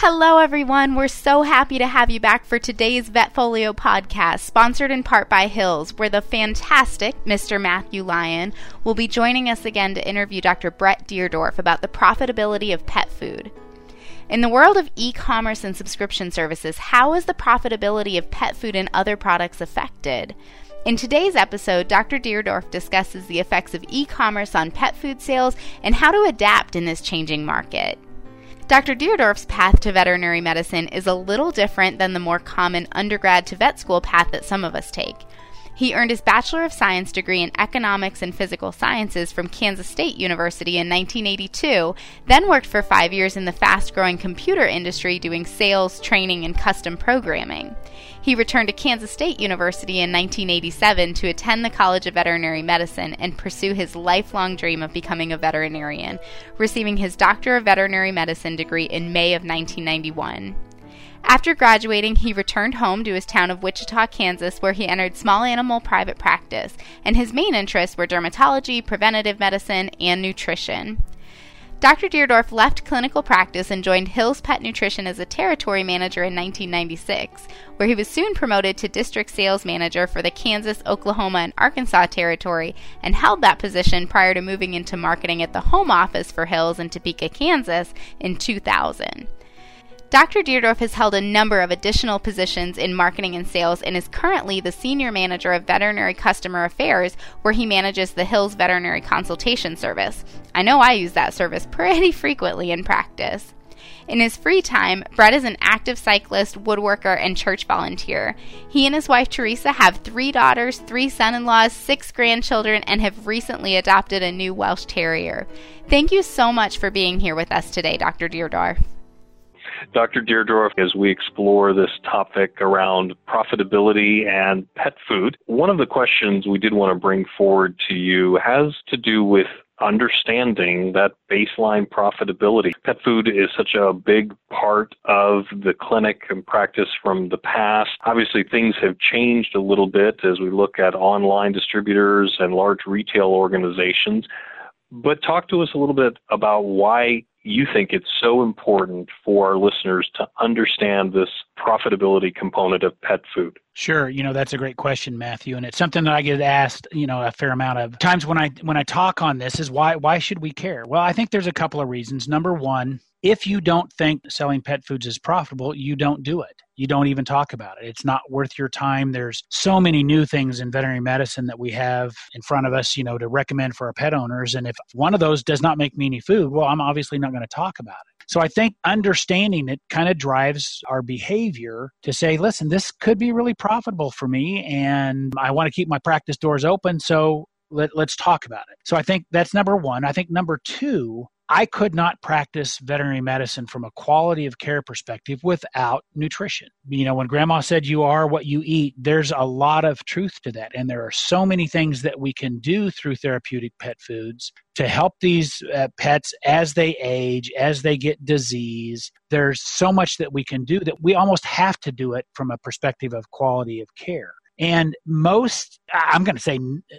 Hello, everyone. We're so happy to have you back for today's Vetfolio podcast, sponsored in part by Hills, where the fantastic Mr. Matthew Lyon will be joining us again to interview Dr. Brett Deardorff about the profitability of pet food. In the world of e commerce and subscription services, how is the profitability of pet food and other products affected? In today's episode, Dr. Deardorff discusses the effects of e commerce on pet food sales and how to adapt in this changing market. Dr. Deardorff's path to veterinary medicine is a little different than the more common undergrad to vet school path that some of us take. He earned his Bachelor of Science degree in Economics and Physical Sciences from Kansas State University in 1982, then worked for five years in the fast growing computer industry doing sales, training, and custom programming. He returned to Kansas State University in 1987 to attend the College of Veterinary Medicine and pursue his lifelong dream of becoming a veterinarian, receiving his Doctor of Veterinary Medicine degree in May of 1991. After graduating, he returned home to his town of Wichita, Kansas, where he entered small animal private practice, and his main interests were dermatology, preventative medicine, and nutrition. Dr. Deardorff left clinical practice and joined Hills Pet Nutrition as a territory manager in 1996, where he was soon promoted to district sales manager for the Kansas, Oklahoma, and Arkansas territory and held that position prior to moving into marketing at the home office for Hills in Topeka, Kansas in 2000. Dr. Deardorff has held a number of additional positions in marketing and sales and is currently the Senior Manager of Veterinary Customer Affairs, where he manages the Hills Veterinary Consultation Service. I know I use that service pretty frequently in practice. In his free time, Brett is an active cyclist, woodworker, and church volunteer. He and his wife Teresa have three daughters, three son in laws, six grandchildren, and have recently adopted a new Welsh Terrier. Thank you so much for being here with us today, Dr. Deardorff. Dr. Deardorff, as we explore this topic around profitability and pet food, one of the questions we did want to bring forward to you has to do with understanding that baseline profitability. Pet food is such a big part of the clinic and practice from the past. Obviously, things have changed a little bit as we look at online distributors and large retail organizations. But talk to us a little bit about why you think it's so important for our listeners to understand this profitability component of pet food? Sure, you know that's a great question, Matthew, and it's something that I get asked, you know, a fair amount of times when I when I talk on this is why why should we care? Well, I think there's a couple of reasons. Number one, if you don't think selling pet foods is profitable, you don't do it. You don't even talk about it. It's not worth your time. There's so many new things in veterinary medicine that we have in front of us, you know, to recommend for our pet owners. And if one of those does not make me any food, well, I'm obviously not going to talk about it. So I think understanding it kind of drives our behavior to say, listen, this could be really profitable for me and I want to keep my practice doors open. So let, us talk about it. So I think that's number one. I think number two, I could not practice veterinary medicine from a quality of care perspective without nutrition. You know, when grandma said you are what you eat, there's a lot of truth to that. And there are so many things that we can do through therapeutic pet foods to help these uh, pets as they age, as they get disease. There's so much that we can do that we almost have to do it from a perspective of quality of care. And most, I'm going to say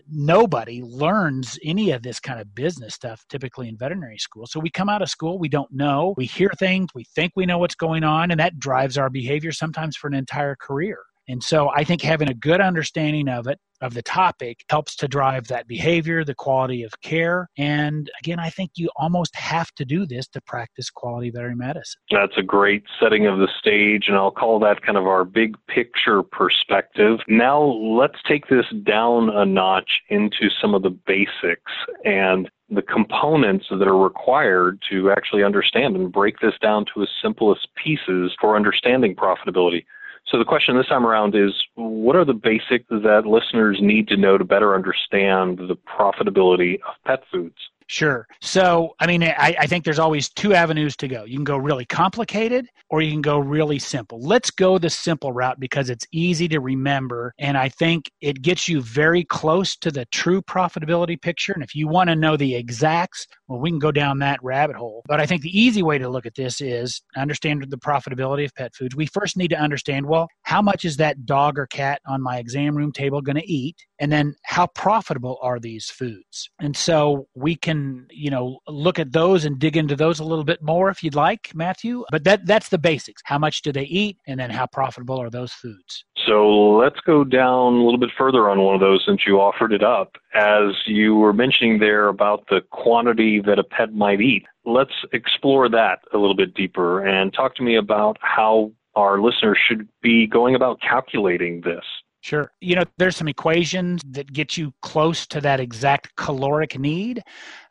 nobody learns any of this kind of business stuff typically in veterinary school. So we come out of school, we don't know, we hear things, we think we know what's going on, and that drives our behavior sometimes for an entire career. And so I think having a good understanding of it, of the topic, helps to drive that behavior, the quality of care. And again, I think you almost have to do this to practice quality veterinary medicine. That's a great setting of the stage, and I'll call that kind of our big picture perspective. Now let's take this down a notch into some of the basics and the components that are required to actually understand and break this down to its simplest pieces for understanding profitability. So the question this time around is what are the basics that listeners need to know to better understand the profitability of pet foods? Sure. So, I mean, I, I, think there's always two avenues to go. You can go really complicated or you can go really simple. Let's go the simple route because it's easy to remember. And I think it gets you very close to the true profitability picture. And if you want to know the exacts, Well, we can go down that rabbit hole. But I think the easy way to look at this is understand the profitability of pet foods. We first need to understand well, how much is that dog or cat on my exam room table going to eat? And then how profitable are these foods? And so we can, you know, look at those and dig into those a little bit more if you'd like, Matthew. But that that's the basics. How much do they eat and then how profitable are those foods? So let's go down a little bit further on one of those since you offered it up. As you were mentioning there about the quantity that a pet might eat, let's explore that a little bit deeper and talk to me about how our listeners should be going about calculating this. Sure. You know, there's some equations that get you close to that exact caloric need.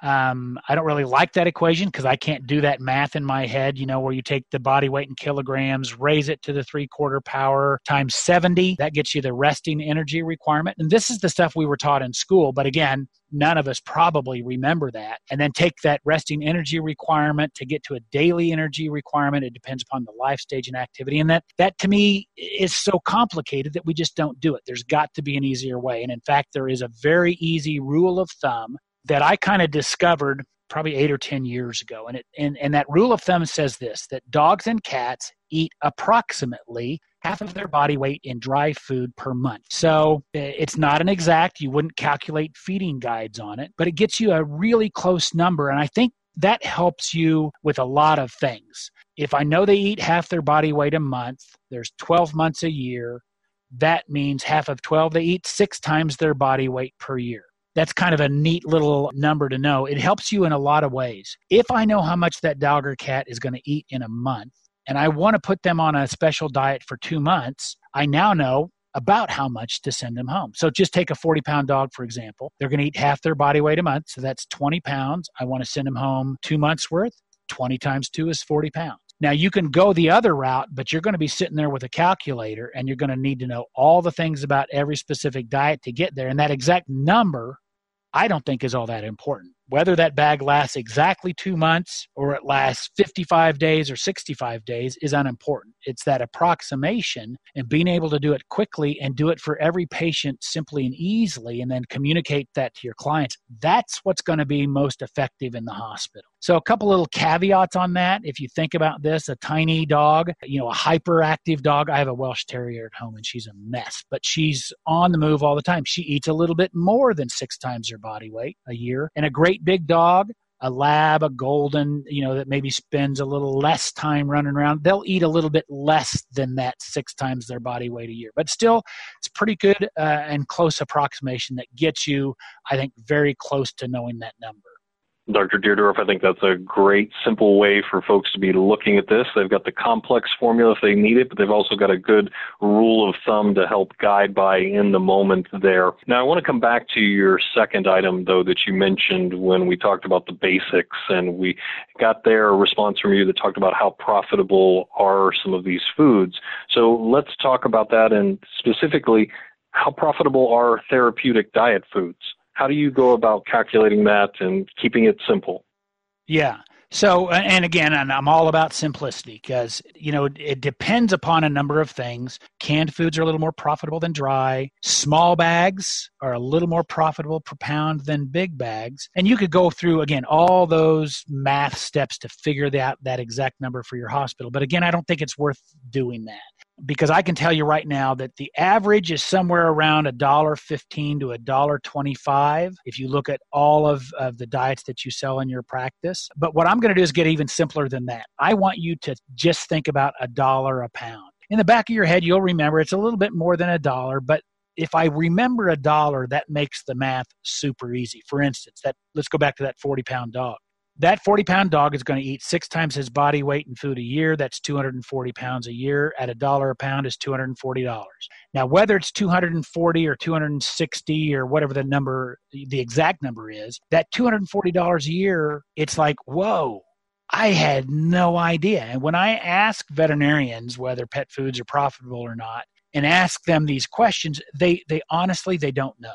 Um, I don't really like that equation because I can't do that math in my head, you know, where you take the body weight in kilograms, raise it to the three quarter power times 70. That gets you the resting energy requirement. And this is the stuff we were taught in school. But again, none of us probably remember that. And then take that resting energy requirement to get to a daily energy requirement. It depends upon the life stage and activity. And that, that to me is so complicated that we just don't do it. There's got to be an easier way. And in fact, there is a very easy rule of thumb that I kind of discovered probably eight or 10 years ago. And, it, and, and that rule of thumb says this that dogs and cats eat approximately half of their body weight in dry food per month. So eh, it's not an exact, you wouldn't calculate feeding guides on it, but it gets you a really close number. And I think that helps you with a lot of things. If I know they eat half their body weight a month, there's 12 months a year. That means half of 12, they eat six times their body weight per year that's kind of a neat little number to know. It helps you in a lot of ways. If I know how much that dog or cat is going to eat in a month, and I want to put them on a special diet for two months, I now know about how much to send them home. So just take a 40 pound dog, for example. They're going to eat half their body weight a month. So that's 20 pounds. I want to send them home two months worth. 20 times two is 40 pounds. Now you can go the other route, but you're going to be sitting there with a calculator and you're going to need to know all the things about every specific diet to get there. And that exact number I don't think is all that important. Whether that bag lasts exactly two months or it lasts 55 days or 65 days is unimportant. It's that approximation and being able to do it quickly and do it for every patient simply and easily and then communicate that to your clients. That's what's going to be most effective in the hospital. So, a couple little caveats on that. If you think about this, a tiny dog, you know, a hyperactive dog. I have a Welsh Terrier at home and she's a mess, but she's on the move all the time. She eats a little bit more than six times her body weight a year. And a great big dog, a lab, a golden, you know, that maybe spends a little less time running around, they'll eat a little bit less than that six times their body weight a year. But still, it's pretty good uh, and close approximation that gets you, I think, very close to knowing that number. Dr. Deardorff, I think that's a great, simple way for folks to be looking at this. They've got the complex formula if they need it, but they've also got a good rule of thumb to help guide by in the moment there. Now, I want to come back to your second item, though, that you mentioned when we talked about the basics, and we got there a response from you that talked about how profitable are some of these foods. So let's talk about that, and specifically, how profitable are therapeutic diet foods? How do you go about calculating that and keeping it simple? Yeah. So, and again, I'm all about simplicity because, you know, it depends upon a number of things. Canned foods are a little more profitable than dry. Small bags are a little more profitable per pound than big bags. And you could go through, again, all those math steps to figure that, that exact number for your hospital. But again, I don't think it's worth doing that because I can tell you right now that the average is somewhere around a dollar fifteen to a dollar twenty-five. If you look at all of, of the diets that you sell in your practice, but what I'm going to do is get even simpler than that. I want you to just think about a dollar a pound. In the back of your head, you'll remember it's a little bit more than a dollar, but if I remember a dollar, that makes the math super easy. For instance, that let's go back to that 40 pound dog that 40 pound dog is going to eat six times his body weight in food a year. That's 240 pounds a year. At a dollar a pound is $240. Now, whether it's 240 or 260 or whatever the number, the exact number is, that $240 a year, it's like, whoa, I had no idea. And when I ask veterinarians whether pet foods are profitable or not, and ask them these questions, they, they honestly, they don't know.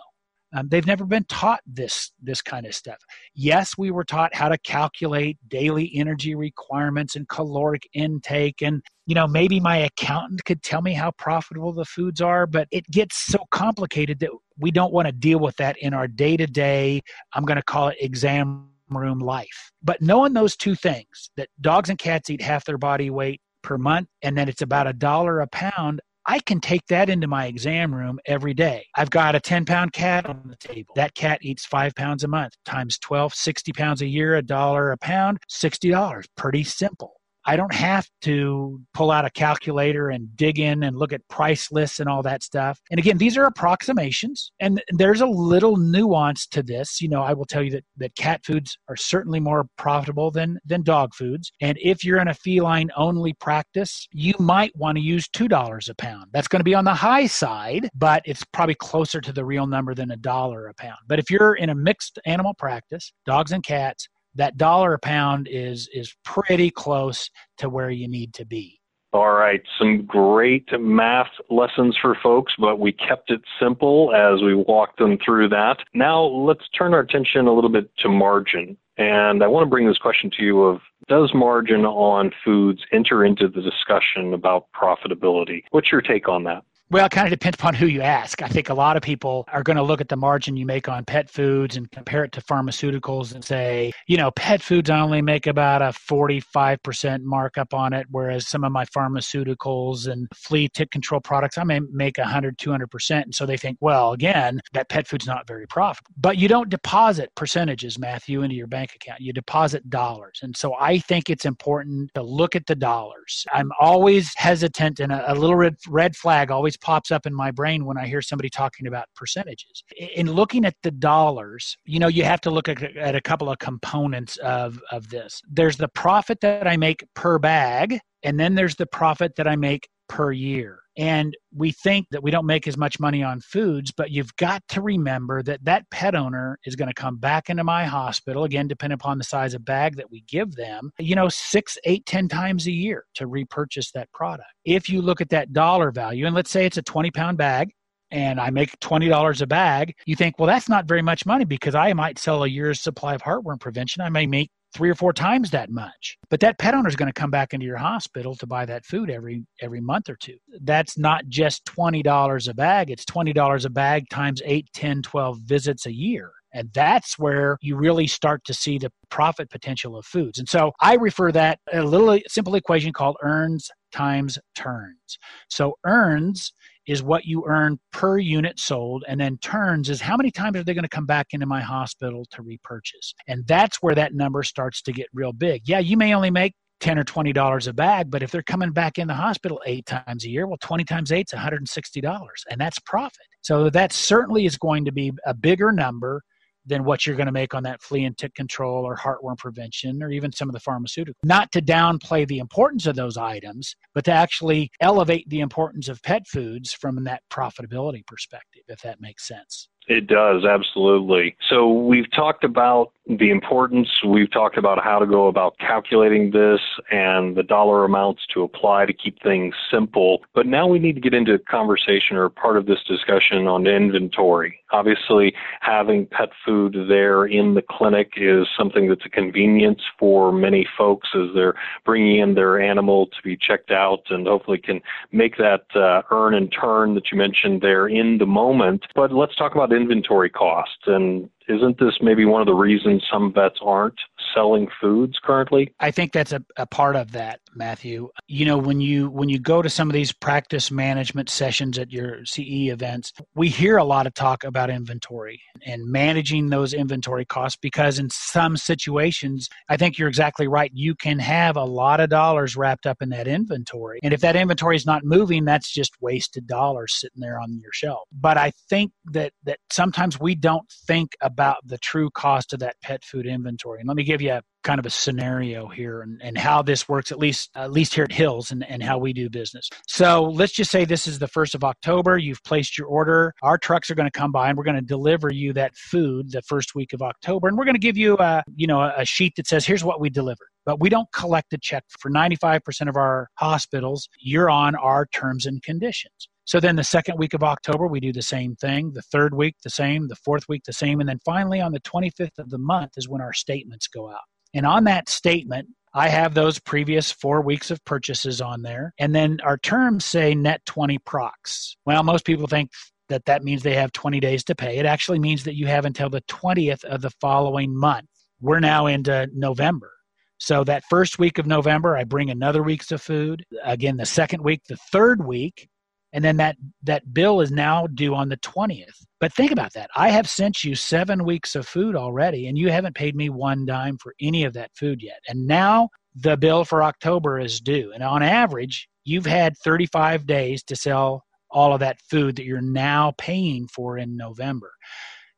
Um, they've never been taught this this kind of stuff. Yes, we were taught how to calculate daily energy requirements and caloric intake, and you know maybe my accountant could tell me how profitable the foods are, but it gets so complicated that we don't want to deal with that in our day to day. I'm going to call it exam room life. But knowing those two things, that dogs and cats eat half their body weight per month, and then it's about a dollar a pound, I can take that into my exam room every day. I've got a 10 pound cat on the table. That cat eats five pounds a month times 12, 60 pounds a year, a dollar a pound, $60. Pretty simple. I don't have to pull out a calculator and dig in and look at price lists and all that stuff. And again, these are approximations and there's a little nuance to this. You know, I will tell you that, that cat foods are certainly more profitable than, than dog foods. And if you're in a feline only practice, you might want to use $2 a pound. That's going to be on the high side, but it's probably closer to the real number than a dollar a pound. But if you're in a mixed animal practice, dogs and cats, that dollar a pound is is pretty close to where you need to be. All right, some great math lessons for folks, but we kept it simple as we walked them through that. Now let's turn our attention a little bit to margin. And I want to bring this question to you of does margin on foods enter into the discussion about profitability? What's your take on that? Well, it kind of depends upon who you ask. I think a lot of people are going to look at the margin you make on pet foods and compare it to pharmaceuticals and say, you know, pet foods I only make about a 45% markup on it, whereas some of my pharmaceuticals and flea tick control products, I may make 100, 200%. And so they think, well, again, that pet food's not very profitable. But you don't deposit percentages, Matthew, into your bank account. You deposit dollars. And so I think it's important to look at the dollars. I'm always hesitant and a, a little red, red flag always pops up in my brain when I hear somebody talking about percentages. In looking at the dollars, you know, you have to look at, a couple of components of, of this. There's the profit that I make per bag, and then there's the profit that I make per year. And we think that we don't make as much money on foods, but you've got to remember that that pet owner is going to come back into my hospital, again, depending upon the size of bag that we give them, you know, six, eight, ten times a year to repurchase that product. If you look at that dollar value, and let's say it's a 20 pound bag, and I make $20 a bag, you think, well, that's not very much money because I might sell a year's supply of heartworm prevention. I may make three or four times that much. But that pet owner is going to come back into your hospital to buy that food every every month or two. That's not just $20 a bag, it's $20 a bag times 8, 10, 12 visits a year. And that's where you really start to see the profit potential of foods. And so I refer that a little simple equation called earns times turns. So earns is what you earn per unit sold, and then turns is how many times are they going to come back into my hospital to repurchase? And that's where that number starts to get real big. Yeah, you may only make 10 or 20 dollars a bag but if they're coming back in the hospital eight times a year well 20 times eight is 160 dollars and that's profit so that certainly is going to be a bigger number than what you're going to make on that flea and tick control or heartworm prevention or even some of the pharmaceuticals. Not to downplay the importance of those items, but to actually elevate the importance of pet foods from that profitability perspective, if that makes sense. It does, absolutely. So we've talked about the importance, we've talked about how to go about calculating this and the dollar amounts to apply to keep things simple. But now we need to get into a conversation or part of this discussion on inventory. Obviously, having pet food there in the clinic is something that's a convenience for many folks as they're bringing in their animal to be checked out and hopefully can make that uh, earn and turn that you mentioned there in the moment. But let's talk about inventory costs and isn't this maybe one of the reasons some vets aren't selling foods currently? I think that's a, a part of that, Matthew. You know, when you when you go to some of these practice management sessions at your CE events, we hear a lot of talk about inventory and managing those inventory costs because in some situations, I think you're exactly right. You can have a lot of dollars wrapped up in that inventory. And if that inventory is not moving, that's just wasted dollars sitting there on your shelf. But I think that that sometimes we don't think about the true cost of that pet food inventory. And let me give you a kind of a scenario here and, and how this works at least at least here at hills and, and how we do business. So let's just say this is the first of october. You've placed your order. Our trucks are going to come by and we're going to deliver you that food the first week of october. And we're going to give you a you know a sheet that says here's what we delivered but we don't collect a check. For 95% of our hospitals you're on our terms and conditions so then the second week of October, we do the same thing. The third week, the same. The fourth week, the same. And then finally, on the 25th of the month is when our statements go out. And on that statement, I have those previous four weeks of purchases on there. And then our terms say net 20 prox. Well, most people think that that means they have 20 days to pay. It actually means that you have until the 20th of the following month we're now into November. So that first week of November, I bring another week's of food. Again, the second week, the third week, and then that that bill is now due on the 20th. But think about that. I have sent you 7 weeks of food already and you haven't paid me one dime for any of that food yet. And now the bill for October is due. And on average, you've had 35 days to sell all of that food that you're now paying for in November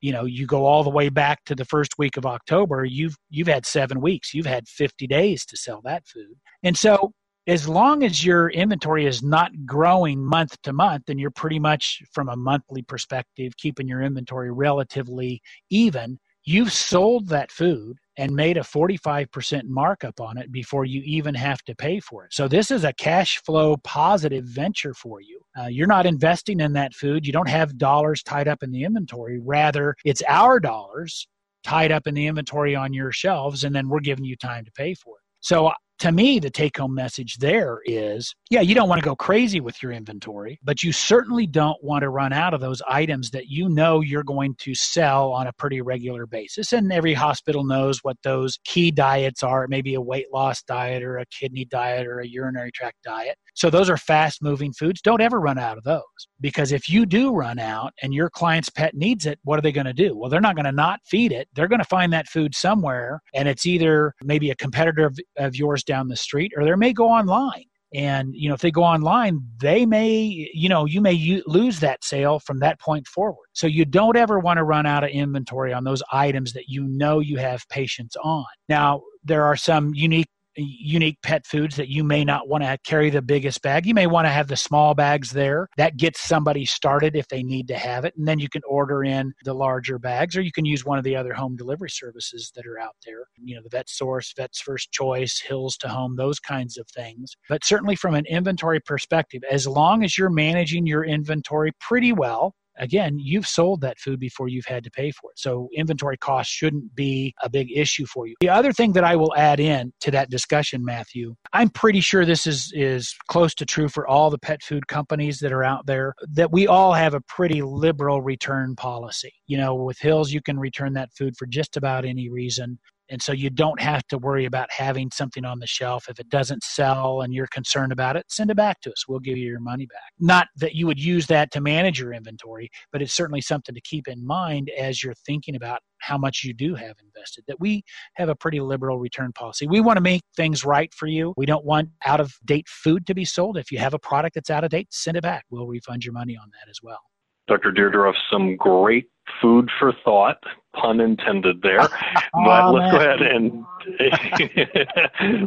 you know you go all the way back to the first week of october you've you've had seven weeks you've had 50 days to sell that food and so as long as your inventory is not growing month to month and you're pretty much from a monthly perspective keeping your inventory relatively even you've sold that food and made a 45% markup on it before you even have to pay for it. So this is a cash flow positive venture for you. Uh, you're not investing in that food. You don't have dollars tied up in the inventory. Rather, it's our dollars tied up in the inventory on your shelves, and then we're giving you time to pay for it. So to me, the take home message there is yeah, you don't want to go crazy with your inventory, but you certainly don't want to run out of those items that you know you're going to sell on a pretty regular basis. And every hospital knows what those key diets are. Maybe a weight loss diet or a kidney diet or a urinary tract diet. So those are fast moving foods. Don't ever run out of those because if you do run out and your client's pet needs it, what are they going to do? Well, they're not going to not feed it. They're going to find that food somewhere and it's either maybe a competitor of, of yours down the street or they may go online and you know if they go online they may you know you may lose that sale from that point forward so you don't ever want to run out of inventory on those items that you know you have patients on now there are some unique unique pet foods that you may not want to carry the biggest bag. You may want to have the small bags there. That gets somebody started if they need to have it. And then you can order in the larger bags, or you can use one of the other home delivery services that are out there. You know, the Vet Source, Vet's First Choice, Hills to Home, those kinds of things. But certainly from an inventory perspective, as long as you're managing your inventory pretty well, again, you've sold that food before you've had to pay for it. So inventory costs shouldn't be a big issue for you. The other thing that I will add in to that discussion, Matthew, I'm pretty sure this is, is close to true for all the pet food companies that are out there, that we all have a pretty liberal return policy. You know, with Hills, you can return that food for just about any reason. And so you don't have to worry about having something on the shelf. If it doesn't sell and you're concerned about it, send it back to us. We'll give you your money back. Not that you would use that to manage your inventory, but it's certainly something to keep in mind as you're thinking about how much you do have invested. That we have a pretty liberal return policy. We want to make things right for you. We don't want out of date food to be sold. If you have a product that's out of date, send it back. We'll refund your money on that as well. Dr. Deardorff, some great food for thought, pun intended there. but oh, let's man. go ahead and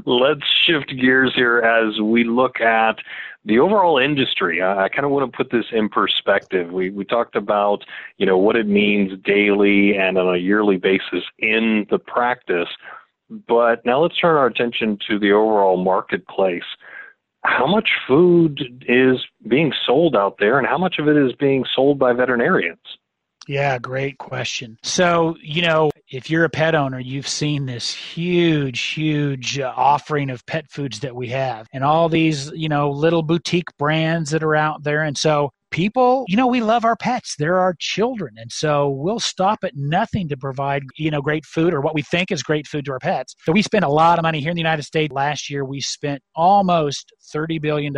let's shift gears here as we look at the overall industry. I, I kind of want to put this in perspective. We we talked about you know what it means daily and on a yearly basis in the practice, but now let's turn our attention to the overall marketplace how much food is being sold out there and how much of it is being sold by veterinarians? Yeah, great question. So, you know, if you're a pet owner, you've seen this huge, huge uh, offering of pet foods that we have and all these, you know, little boutique brands that are out there. And so people, you know, we love our pets. They're our children. And so we'll stop at nothing to provide, you know, great food or what we think is great food to our pets. So we spend a lot of money here in the United States. Last year, we spent almost $30 billion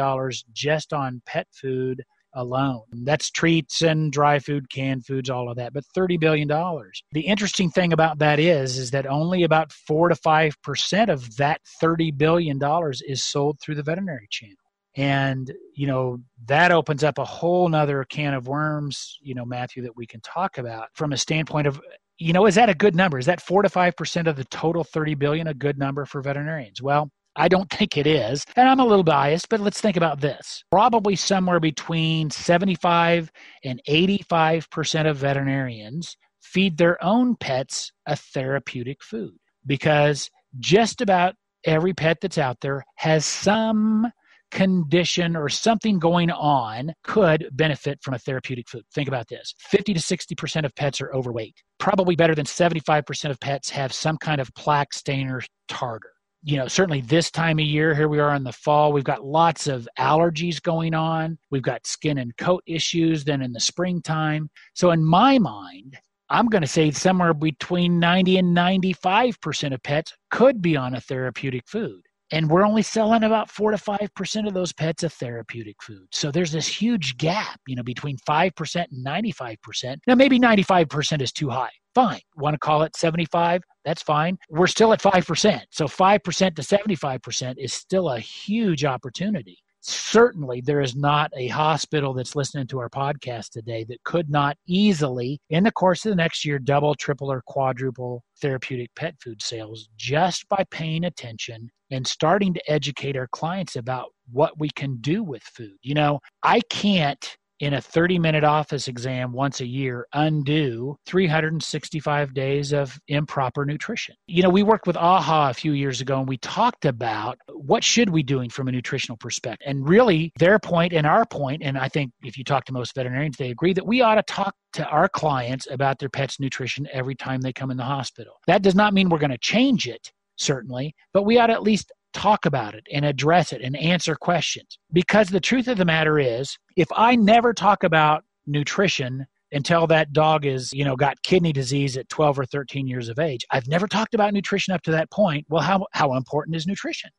just on pet food alone. That's treats and dry food, canned foods, all of that, but $30 billion. The interesting thing about that is, is that only about 4 to 5% of that $30 billion is sold through the veterinary channel and you know that opens up a whole nother can of worms you know matthew that we can talk about from a standpoint of you know is that a good number is that 4 to 5% of the total 30 billion a good number for veterinarians well I don't think it is. And I'm a little biased, but let's think about this. Probably somewhere between 75 and 85% of veterinarians feed their own pets a therapeutic food because just about every pet that's out there has some condition or something going on could benefit from a therapeutic food. Think about this 50 to 60% of pets are overweight. Probably better than 75% of pets have some kind of plaque stain or tartar. You know, certainly this time of year, here we are in the fall, we've got lots of allergies going on. We've got skin and coat issues then in the springtime. So, in my mind, I'm going to say somewhere between 90 and 95% of pets could be on a therapeutic food. And we're only selling about 4 to 5% of those pets of therapeutic food. So there's this huge gap, you know, between 5% and 95%. Now maybe 95% is too high. Fine. Want to call it 75? That's fine. We're still at 5%. So 5% to 75% is still a huge opportunity certainly there is not a hospital that's listening to our podcast today that could not easily, in the course of the next year, double, triple, or quadruple therapeutic pet food sales just by paying attention and starting to educate our clients about what we can do with food. You know, I can't in a 30 minute office exam once a year undo 365 days of improper nutrition. You know, we worked with AHA a few years ago and we talked about what should we doing from a nutritional perspective. And really their point and our point and I think if you talk to most veterinarians they agree that we ought to talk to our clients about their pet's nutrition every time they come in the hospital. That does not mean we're going to change it certainly, but we ought to at least talk about it and address it and answer questions. Because the truth of the matter is, if I never talk about nutrition until that dog is, you know, got kidney disease at 12 or 13 years of age, I've never talked about nutrition up to that point. Well, how, how important is nutrition?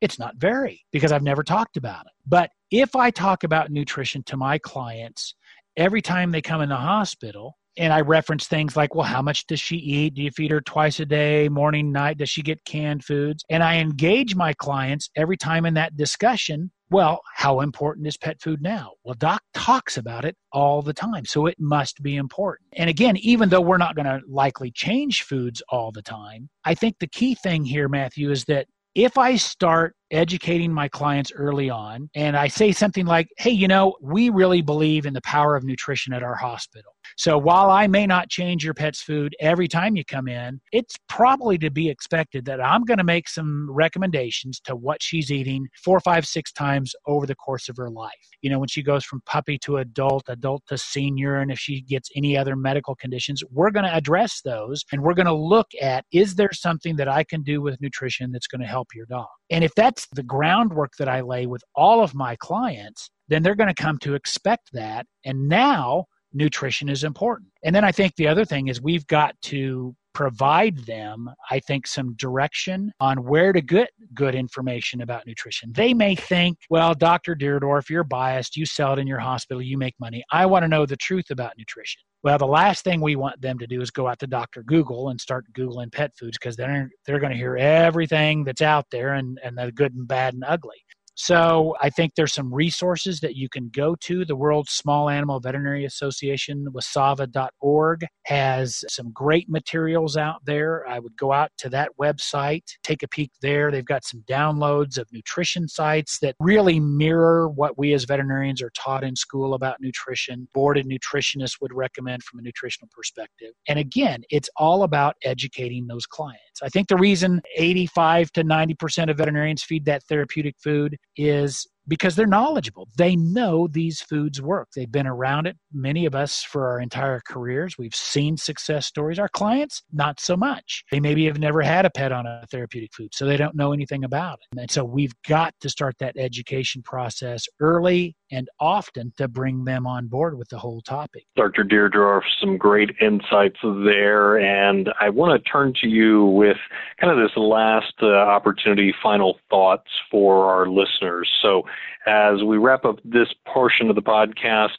It's not very because I've never talked about it. But if I talk about nutrition to my clients every time they come in the hospital, and I reference things like, well, how much does she eat? Do you feed her twice a day, morning, night? Does she get canned foods? And I engage my clients every time in that discussion. Well, how important is pet food now? Well, Doc talks about it all the time, so it must be important. And again, even though we're not going to likely change foods all the time, I think the key thing here, Matthew, is that if I start educating my clients early on and I say something like, hey, you know, we really believe in the power of nutrition at our hospital. So while I may not change your pet's food every time you come in, it's probably to be expected that I'm going to make some recommendations to what she's eating four, five, six times over the course of her life. You know, when she goes from puppy to adult, adult to senior, and if she gets any other medical conditions, we're going to address those and we're going to look at is there something that I can do with nutrition that's going to help your dog? And if that's the groundwork that I lay with all of my clients, then they're going to come to expect that. And now nutrition is important. And then I think the other thing is we've got to provide them, I think, some direction on where to get good information about nutrition. They may think, well, Dr. Deardorff, you're biased, you sell it in your hospital, you make money. I want to know the truth about nutrition. Well, the last thing we want them to do is go out to Dr. Google and start Googling pet foods because they're, they're going to hear everything that's out there and, and the good and bad and ugly. So I think there's some resources that you can go to. The World Small Animal Veterinary Association, WSAVA.org, has some great materials out there. I would go out to that website, take a peek there. They've got some downloads of nutrition sites that really mirror what we as veterinarians are taught in school about nutrition. Boarded nutritionists would recommend from a nutritional perspective. And again, it's all about educating those clients. I think the reason 85 to 90% of veterinarians feed that therapeutic food is because they're knowledgeable. They know these foods work. They've been around it, many of us, for our entire careers. We've seen success stories. Our clients, not so much. They maybe have never had a pet on a therapeutic food, so they don't know anything about it. And so we've got to start that education process early and often to bring them on board with the whole topic. Dr. Deardorff, some great insights there. And I want to turn to you with kind of this last uh, opportunity, final thoughts for our listeners. So, as we wrap up this portion of the podcast,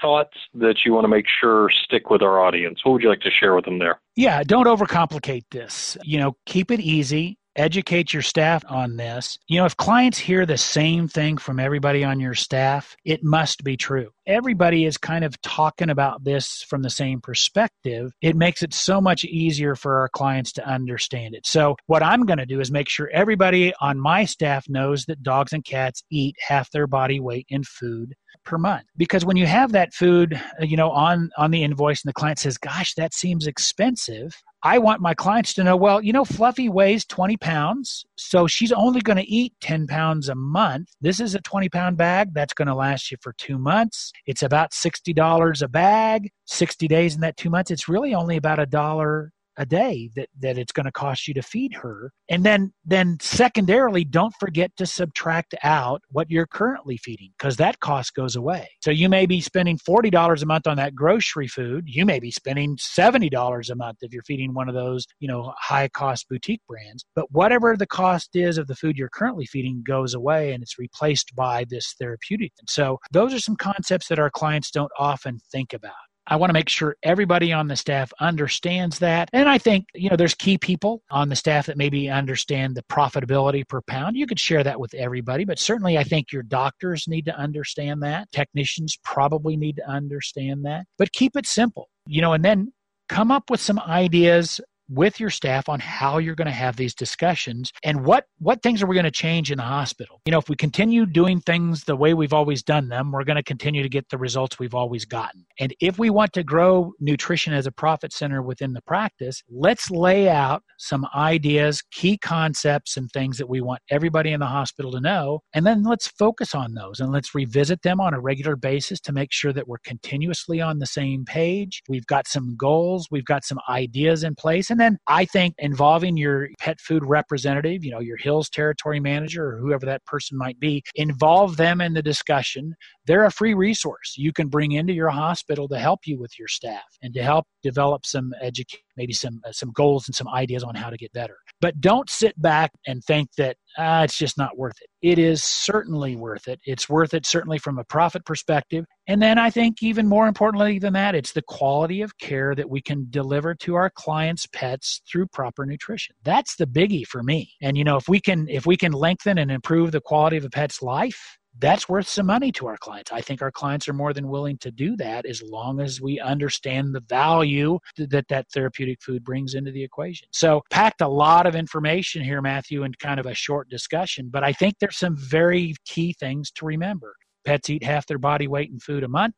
thoughts that you want to make sure stick with our audience? What would you like to share with them there? Yeah, don't overcomplicate this. You know, keep it easy educate your staff on this. You know, if clients hear the same thing from everybody on your staff, it must be true. Everybody is kind of talking about this from the same perspective. It makes it so much easier for our clients to understand it. So, what I'm going to do is make sure everybody on my staff knows that dogs and cats eat half their body weight in food per month because when you have that food uh, you know on on the invoice and the client says gosh that seems expensive I want my clients to know, well, you know, Fluffy weighs 20 pounds, so she's only going to eat 10 pounds a month. This is a 20 pound bag that's going to last you for two months. It's about $60 a bag, 60 days in that two months. It's really only about a dollar a day that, that it's going to cost you to feed her. And then, then secondarily, don't forget to subtract out what you're currently feeding because that cost goes away. So you may be spending $40 a month on that grocery food. You may be spending $70 a month if you're feeding one of those, you know, high cost boutique brands. But whatever the cost is of the food you're currently feeding goes away and it's replaced by this therapeutic. And so those are some concepts that our clients don't often think about. I want to make sure everybody on the staff understands that. And I think, you know, there's key people on the staff that maybe understand the profitability per pound. You could share that with everybody, but certainly I think your doctors need to understand that. Technicians probably need to understand that. But keep it simple, you know, and then come up with some ideas with your staff on how you're going to have these discussions and what what things are we going to change in the hospital? You know if we continue doing things the way we've always done them we're going to continue to get the results we've always gotten. And if we want to grow nutrition as a profit center within the practice let's lay out some ideas key concepts and things that we want everybody in the hospital to know and then let's focus on those and let's revisit them on a regular basis to make sure that we're continuously on the same page. We've got some goals we've got some ideas in place and then I think involving your pet food representative, you know, your Hills territory manager or whoever that person might be, involve them in the discussion. They're a free resource you can bring into your hospital to help you with your staff and to help develop some education, maybe some uh, some goals and some ideas on how to get better. But don't sit back and think that ah, it's just not worth it. It is certainly worth it. It's worth it certainly from a profit perspective. And then I think even more importantly than that, it's the quality of care that we can deliver to our clients' pets through proper nutrition. That's the biggie for me. And you know, if we can if we can lengthen and improve the quality of a pet's life, that's worth some money to our clients. I think our clients are more than willing to do that as long as we understand the value that that therapeutic food brings into the equation. So, packed a lot of information here, Matthew, in kind of a short discussion, but I think there's some very key things to remember. Pets eat half their body weight in food a month.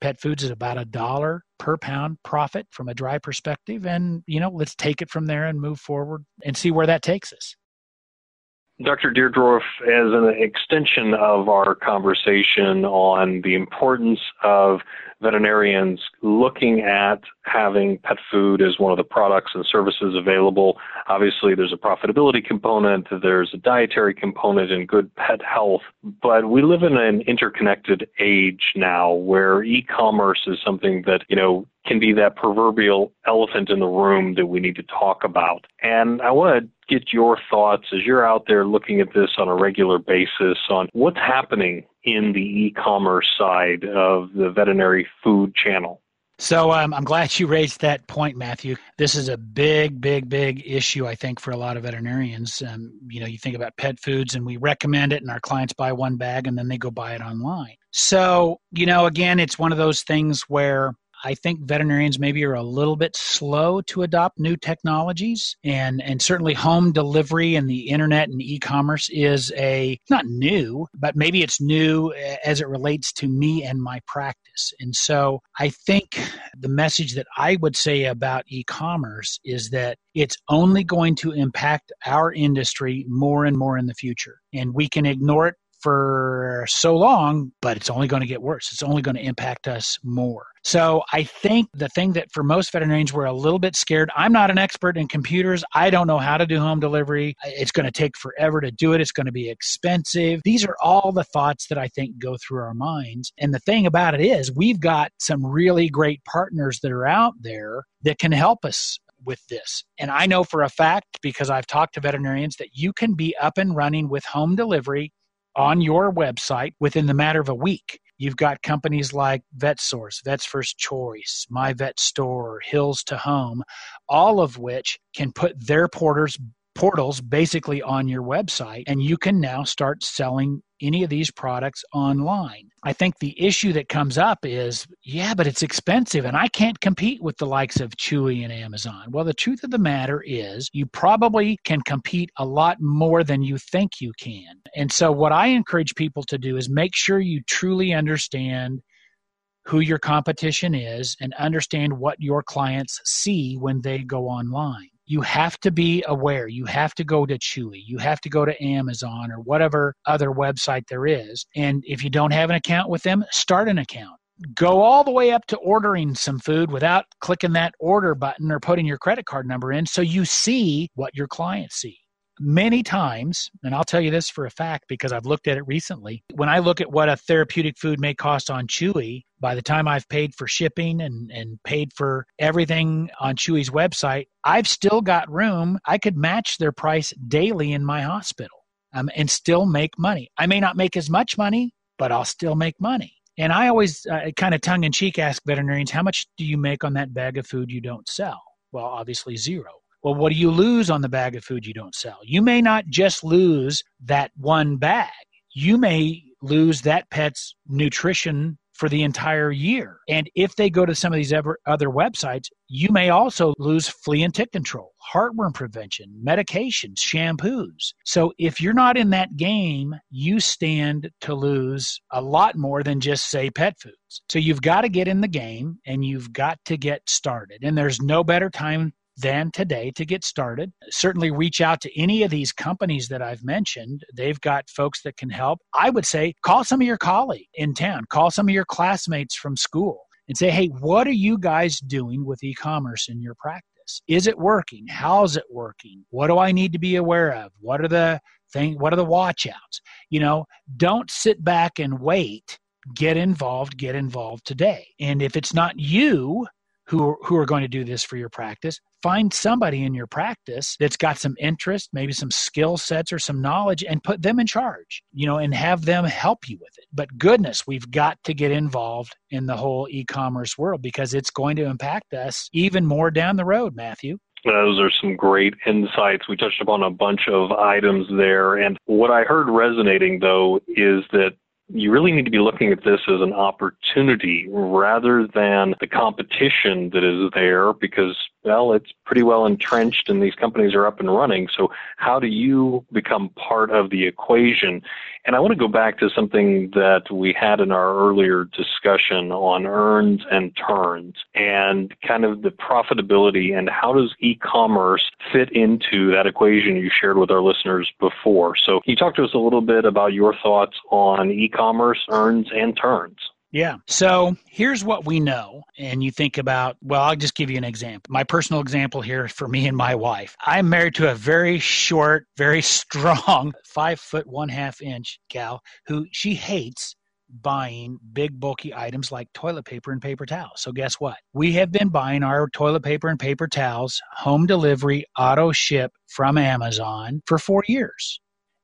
Pet foods is about a dollar per pound profit from a dry perspective. And, you know, let's take it from there and move forward and see where that takes us. Dr. Deardorff, as an extension of our conversation on the importance of veterinarians looking at having pet food as one of the products and services available. Obviously, there's a profitability component, there's a dietary component, and good pet health. But we live in an interconnected age now where e-commerce is something that, you know, can be that proverbial elephant in the room that we need to talk about. And I want to get your thoughts as you're out there looking at this on a regular basis on what's happening in the e-commerce side of the veterinary food channel. So um, I'm glad you raised that point, Matthew. This is a big, big, big issue, I think, for a lot of veterinarians. Um, you know, you think about pet foods, and we recommend it, and our clients buy one bag, and then they go buy it online. So, you know, again, it's one of those things where I think veterinarians maybe are a little bit slow to adopt new technologies, and and certainly home delivery and the internet and e-commerce is a not new, but maybe it's new eh, as it relates to me and my practice. And so I think the message that I would say about e-commerce is that it's only going to impact our industry more and more in the future, and we can ignore it for so long, but it's only going to get worse. It's only going to impact us more. So I think the thing that for most veterinarians we're a little bit scared. I'm not an expert in computers. I don't know how to do home delivery. It's going to take forever to do it. It's going to be expensive. These are all the thoughts that I think go through our minds. And the thing about it is we've got some really great partners that are out there that can help us with this. And I know for a fact, because I've talked to veterinarians, that you can be up and running with home delivery on your website within the matter of a week. You've got companies like VetSource, Vet's First Choice, My Vet Store, Hills to Home, all of which can put their porters portals basically on your website and you can now start selling any of these products online. I think the issue that comes up is, yeah, but it's expensive and I can't compete with the likes of Chewy and Amazon. Well, the truth of the matter is, you probably can compete a lot more than you think you can. And so, what I encourage people to do is make sure you truly understand who your competition is and understand what your clients see when they go online you have to be aware. You have to go to Chewy. You have to go to Amazon or whatever other website there is. And if you don't have an account with them, start an account. go all the way up to ordering some food without clicking that order button or putting your credit card number in so you see what your clients see many times, and I'll tell you this for a fact because I've looked at it recently. When I look at what a therapeutic food may cost on Chewy, by the time I've paid for shipping and, and paid for everything on Chewy's website, I've still got room. I could match their price daily in my hospital um, and still make money. I may not make as much money, but I'll still make money. And I always uh, kind of tongue in cheek ask veterinarians, how much do you make on that bag of food you don't sell? Well, obviously zero. Well, what do you lose on the bag of food you don't sell? You may not just lose that one bag. You may lose that pet's nutrition for the entire year. And if they go to some of these other websites, you may also lose flea and tick control, heartworm prevention, medications, shampoos. So if you're not in that game, you stand to lose a lot more than just say pet foods. So you've got to get in the game and you've got to get started. And there's no better time than today to get started. Certainly reach out to any of these companies that I've mentioned. They've got folks that can help. I would say call some of your colleagues in town, call some of your classmates from school and say, hey, what are you guys doing with e commerce in your practice? Is it working? How's it working? What do I need to be aware of? What are the thing what are the watchouts? You know, don't sit back and wait. Get involved, get involved today. And if it's not you, who who are going to do this for your practice find somebody in your practice that's got some interest maybe some skill sets or some knowledge and put them in charge you know and have them help you with it but goodness we've got to get involved in the whole e-commerce world because it's going to impact us even more down the road matthew those are some great insights. We touched upon a bunch of items there. And what I heard resonating, though, is that you really need to be looking at this as an opportunity rather than the competition that is there because, well, it's pretty well entrenched and these companies are up and running. So how do you become part of the equation? And I want to go back to something that we had in our earlier discussion on earns and turns and kind of the profitability and how does e-commerce fit into that equation you shared with our listeners before. So can you talk to us a little bit about your thoughts on e-commerce earns and turns? Yeah. So here's what we know. And you think about, well, I'll just give you an example. My personal example here for me and my wife. I'm married to a very short, very strong, five foot one half inch gal who she hates buying big bulky items like toilet paper and paper towels. So guess what? We have been buying our toilet paper and paper towels home delivery auto ship from Amazon for 4 years.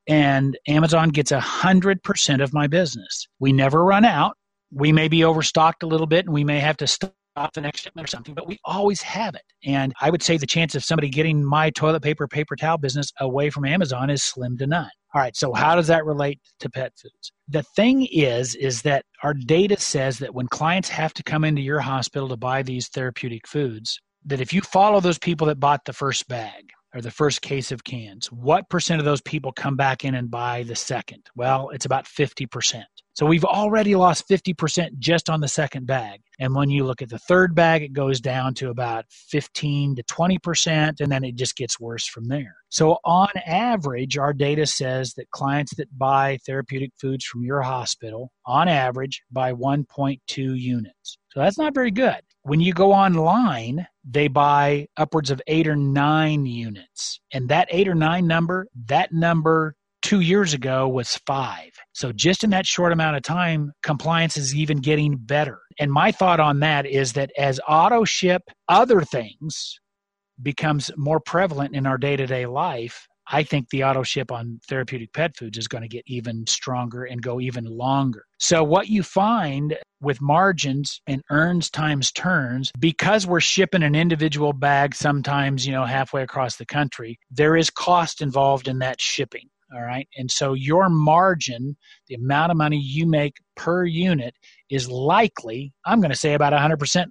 And Amazon gets a 100% of my business. We never run out we may be overstocked a little bit and we may have to stop the next shipment or something, but we always have it. And I would say the chance of somebody getting my toilet paper, paper towel business away from Amazon is slim to none. All right, so how does that relate to pet foods? The thing is, is that our data says that when clients have to come into your hospital to buy these therapeutic foods, that if you follow those people that bought the first bag, or the first case of cans, what percent of those people come back in and buy the second? Well, it's about 50%. So we've already lost 50% just on the second bag. And when you look at the third bag, it goes down to about 15 to 20%, and then it just gets worse from there. So on average, our data says that clients that buy therapeutic foods from your hospital, on average, buy 1.2 units. So that's not very good. When you go online, they buy upwards of eight or nine units. And that eight or nine number, that number two years ago was five. So just in that short amount of time, compliance is even getting better. And my thought on that is that as auto ship other things becomes more prevalent in our day to day life, I think the auto ship on therapeutic pet foods is going to get even stronger and go even longer. So, what you find with margins and earns times turns, because we're shipping an individual bag sometimes, you know, halfway across the country, there is cost involved in that shipping. All right. And so your margin, the amount of money you make per unit, is likely, I'm going to say about 100%,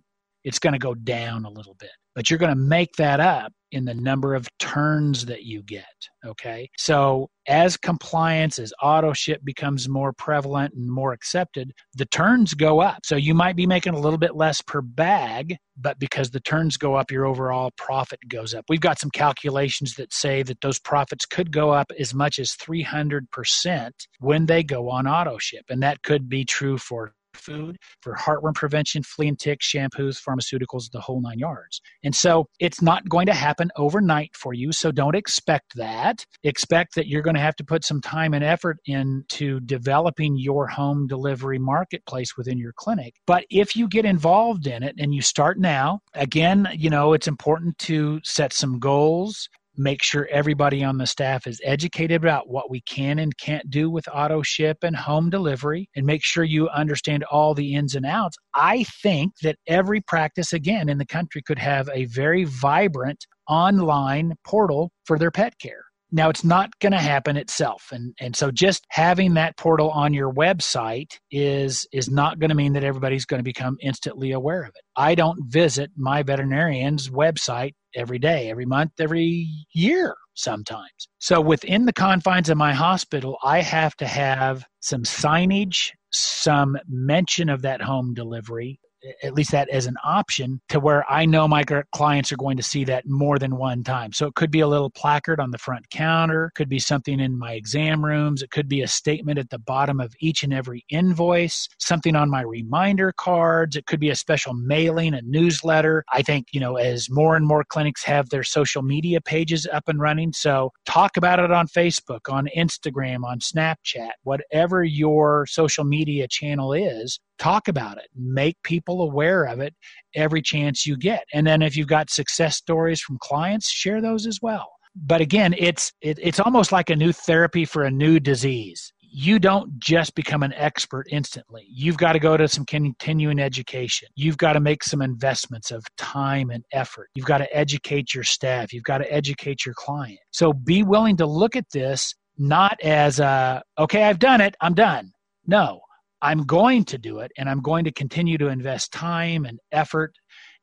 it's going to go down a little bit but you're going to make that up in the number of turns that you get. Okay. So as compliance, as auto ship becomes more prevalent and more accepted, the turns go up. So you might be making a little bit less per bag, but because the turns go up, your overall profit goes up. We've got some calculations that say that those profits could go up as much as 300% when they go on auto ship. And that could be true for food, for heartworm prevention, flea and tick, shampoos, pharmaceuticals, the whole nine yards. And so it's not going to happen overnight for you. So don't expect that. Expect that you're going to have to put some time and effort into developing your home delivery marketplace within your clinic. But if you get involved in it and you start now, again, you know, it's important to set some goals make sure everybody on the staff is educated about what we can and can't do with auto ship and home delivery and make sure you understand all the ins and outs. I think that every practice, again, in the country could have a very vibrant online portal for their pet care. Now it's not going to happen itself, and and so just having that portal on your website is is not going to mean that everybody's going to become instantly aware of it. I don't visit my veterinarian's website every day, every month, every year sometimes. So within the confines of my hospital, I have to have some signage, some mention of that home delivery, at least that as an option to where I know my clients are going to see that more than one time. So it could be a little placard on the front counter, could be something in my exam rooms, it could be a statement at the bottom of each and every invoice, something on my reminder cards, it could be a special mailing, a newsletter. I think, you know, as more and more clinics have their social media pages up and running, so talk about it on Facebook, on Instagram, on Snapchat, whatever your social media channel is, talk about it make people aware of it every chance you get and then if you've got success stories from clients share those as well but again it's it, it's almost like a new therapy for a new disease you don't just become an expert instantly. You've got to go to some continuing education. You've got to make some investments of time and effort. You've got to educate your staff. You've got to educate your client. So be willing to look at this not as a, okay, I've done it, I'm done. No, I'm going to do it and I'm going to continue to invest time and effort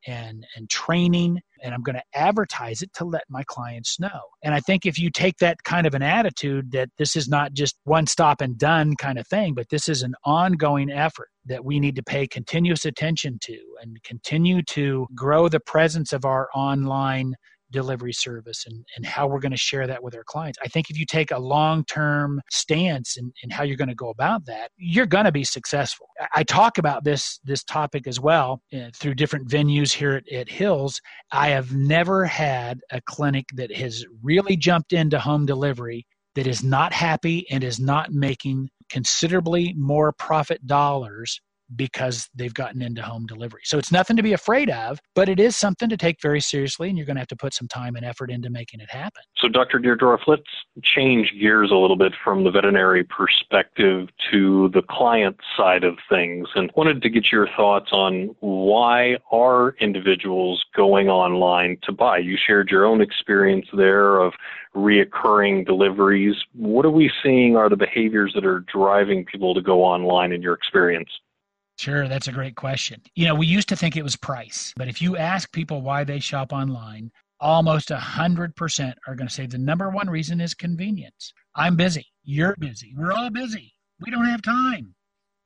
and and training and I'm going to advertise it to let my clients know. And I think if you take that kind of an attitude that this is not just one stop and done kind of thing, but this is an ongoing effort that we need to pay continuous attention to and continue to grow the presence of our online delivery service and, and how we're going to share that with our clients. I think if you take a long term stance in how you're going to go about that, you're going to be successful. I talk about this this topic as well uh, through different venues here at, at Hill's. I have never had a clinic that has really jumped into home delivery that is not happy and is not making considerably more profit dollars because they've gotten into home delivery. So it's nothing to be afraid of, but it is something to take very seriously, and you're going to have to put some time and effort into making it happen. So, Dr. Deardorff, let's change gears a little bit from the veterinary perspective to the client side of things, and wanted to get your thoughts on why are individuals going online to buy? You shared your own experience there of reoccurring deliveries. What are we seeing are the behaviors that are driving people to go online in your experience? Sure, that's a great question. You know, we used to think it was price, but if you ask people why they shop online, almost 100% are going to say the number one reason is convenience. I'm busy. You're busy. We're all busy. We don't have time.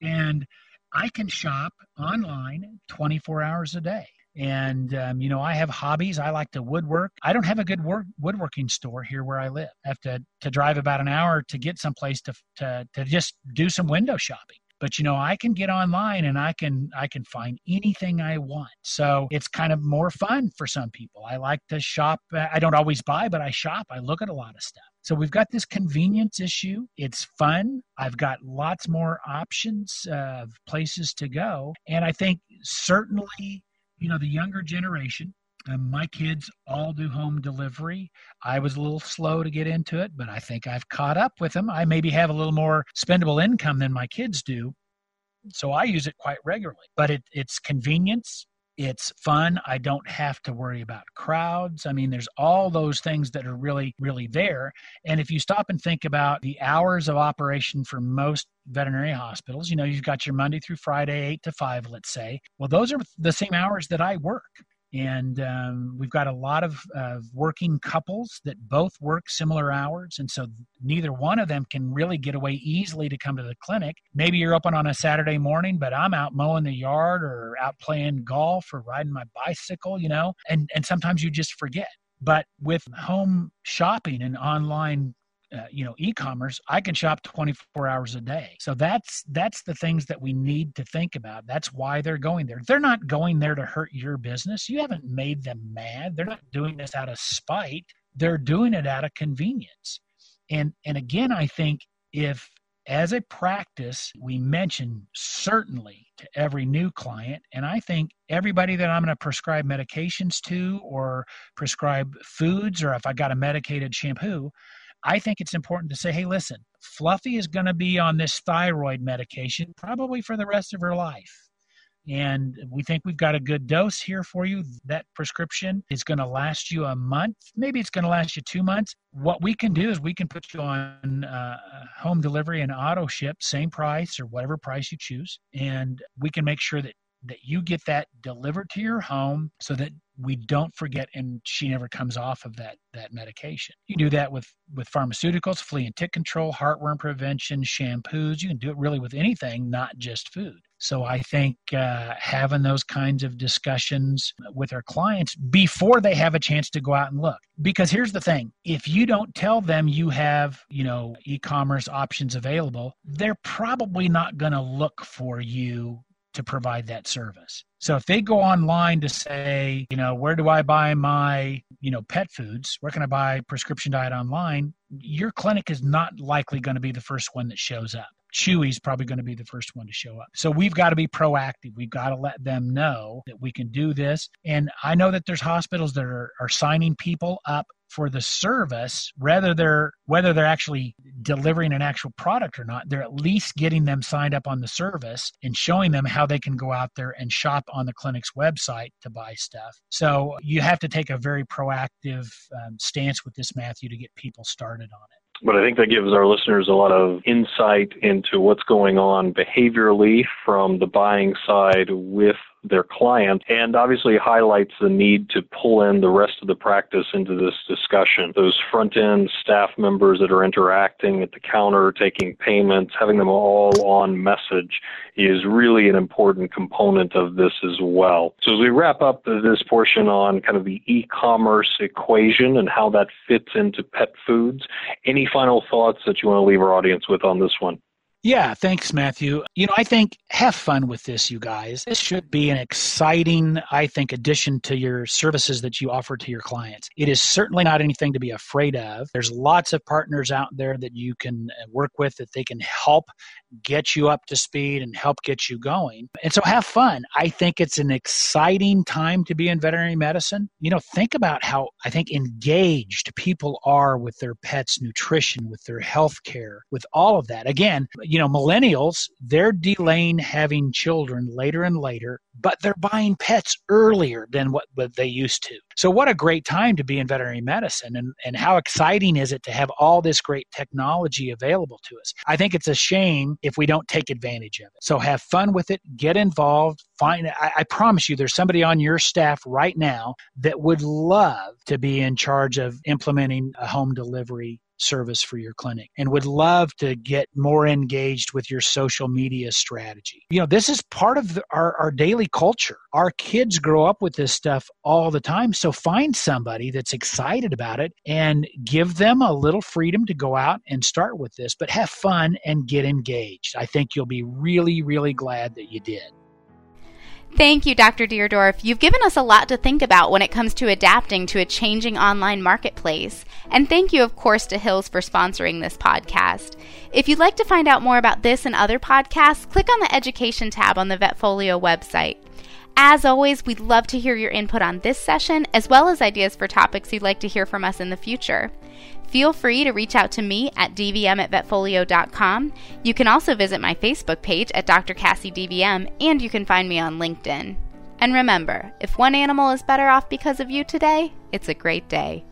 And I can shop online 24 hours a day. And, um, you know, I have hobbies. I like to woodwork. I don't have a good work, woodworking store here where I live. I have to, to drive about an hour to get someplace to, to, to just do some window shopping but you know i can get online and i can i can find anything i want. So it's kind of more fun for some people. I like to shop uh, i don't always buy but i shop. I look at a lot of stuff. So we've got this convenience issue. It's fun. I've got lots more options of places to go. And i think certainly you know the younger generation um, my kids all do home delivery. I was a little slow to get into it, but I think I've caught up with them. I maybe have a little more spendable income than my kids do. So I use it quite regularly. But it, it's convenience, it's fun. I don't have to worry about crowds. I mean, there's all those things that are really, really there. And if you stop and think about the hours of operation for most veterinary hospitals, you know, you've got your Monday through Friday, eight to five, let's say. Well, those are the same hours that I work and um, we've got a lot of working couples that both work similar hours. And so neither one of them can really get away easily to come to the clinic. Maybe you're open on a saturday morning but i'm out mowing the yard or out playing golf or riding my bicycle you know? And and sometimes you just forget. But with home shopping and online uh, you know e-commerce i can shop 24 hours a day. So that's that's the things that we need to think about. That's why they're going there. They're not going there to hurt your business. You haven't made them mad. They're not doing this out of spite. They're doing it out of convenience. And and again i think if as a practice we mention certainly to every new client and i think everybody that i'm going to prescribe medications to or prescribe foods or if i got a medicated shampoo I think it's important to say, hey, listen, Fluffy is going to be on this thyroid medication probably for the rest of her life. And we think we've got a good dose here for you. That prescription is going to last you a month. Maybe it's going to last you two months. What we can do is we can put you on uh, home delivery and auto ship, same price or whatever price you choose. And we can make sure that that you get that delivered to your home so that we don't forget and she never comes off of that that medication. You do that with with pharmaceuticals flea and tick control heartworm prevention shampoos. You can do it really with anything not just food. So i think uh, having those kinds of discussions with our clients before they have a chance to go out and look. Because here's the thing. If you don't tell them you have you know e-commerce options available they're probably not going to look for you to provide that service. So if they go online to say, you know, where do I buy my, you know, pet foods? Where can I buy prescription diet online? Your clinic is not likely going to be the first one that shows up. Chewy's probably going to be the first one to show up. So we've got to be proactive. We've got to let them know that we can do this. And I know that there's hospitals that are, are signing people up for the service, whether they're whether they're actually delivering an actual product or not, they're at least getting them signed up on the service and showing them how they can go out there and shop on the clinic's website to buy stuff. So you have to take a very proactive um, stance with this, Matthew, to get people started on it. But I think that gives our listeners a lot of insight into what's going on behaviorally from the buying side with their client and obviously highlights the need to pull in the rest of the practice into this discussion. Those front end staff members that are interacting at the counter, taking payments, having them all on message is really an important component of this as well. So as we wrap up this portion on kind of the e-commerce equation and how that fits into pet foods, any final thoughts that you want to leave our audience with on this one? Yeah, thanks, Matthew. You know, I think have fun with this, you guys. This should be an exciting, I think, addition to your services that you offer to your clients. It is certainly not anything to be afraid of. There's lots of partners out there that you can uh, work with that they can help get you up to speed and help get you going. And so have fun. I think it's an exciting time to be in veterinary medicine. You know, think about how I think engaged people are with their pets' nutrition, with their health care, with all of that. Again, you know, millennials, they're delaying having children later and later, but they're buying pets earlier than what, what they used to. So, what a great time to be in veterinary medicine, and, and how exciting is it to have all this great technology available to us? I think it's a shame if we don't take advantage of it. So, have fun with it, get involved, find, I, I promise you, there's somebody on your staff right now that would love to be in charge of implementing a home delivery service for your clinic and would love to get more engaged with your social media strategy. You know, this is part of the, our, our daily culture. Our kids grow up with this stuff all the time. So find somebody that's excited about it and give them a little freedom to go out and start with this, but have fun and get engaged. I think you'll be really, really glad that you did. Thank you, Dr. Deardorff. You've given us a lot to think about when it comes to adapting to a changing online marketplace. And thank you, of course, to Hill's for sponsoring this podcast. If you'd like to find out more about this and other podcasts, click on the Education tab on the Vetfolio website. As always, we'd love to hear your input on this session, as well as ideas for topics you'd like to hear from us in the future. Feel free to reach out to me at dvm at vetfolio.com. You can also visit my Facebook page at Dr. Cassie DVM, and you can find me on LinkedIn. And remember, if one animal is better off because of you today, it's a great day.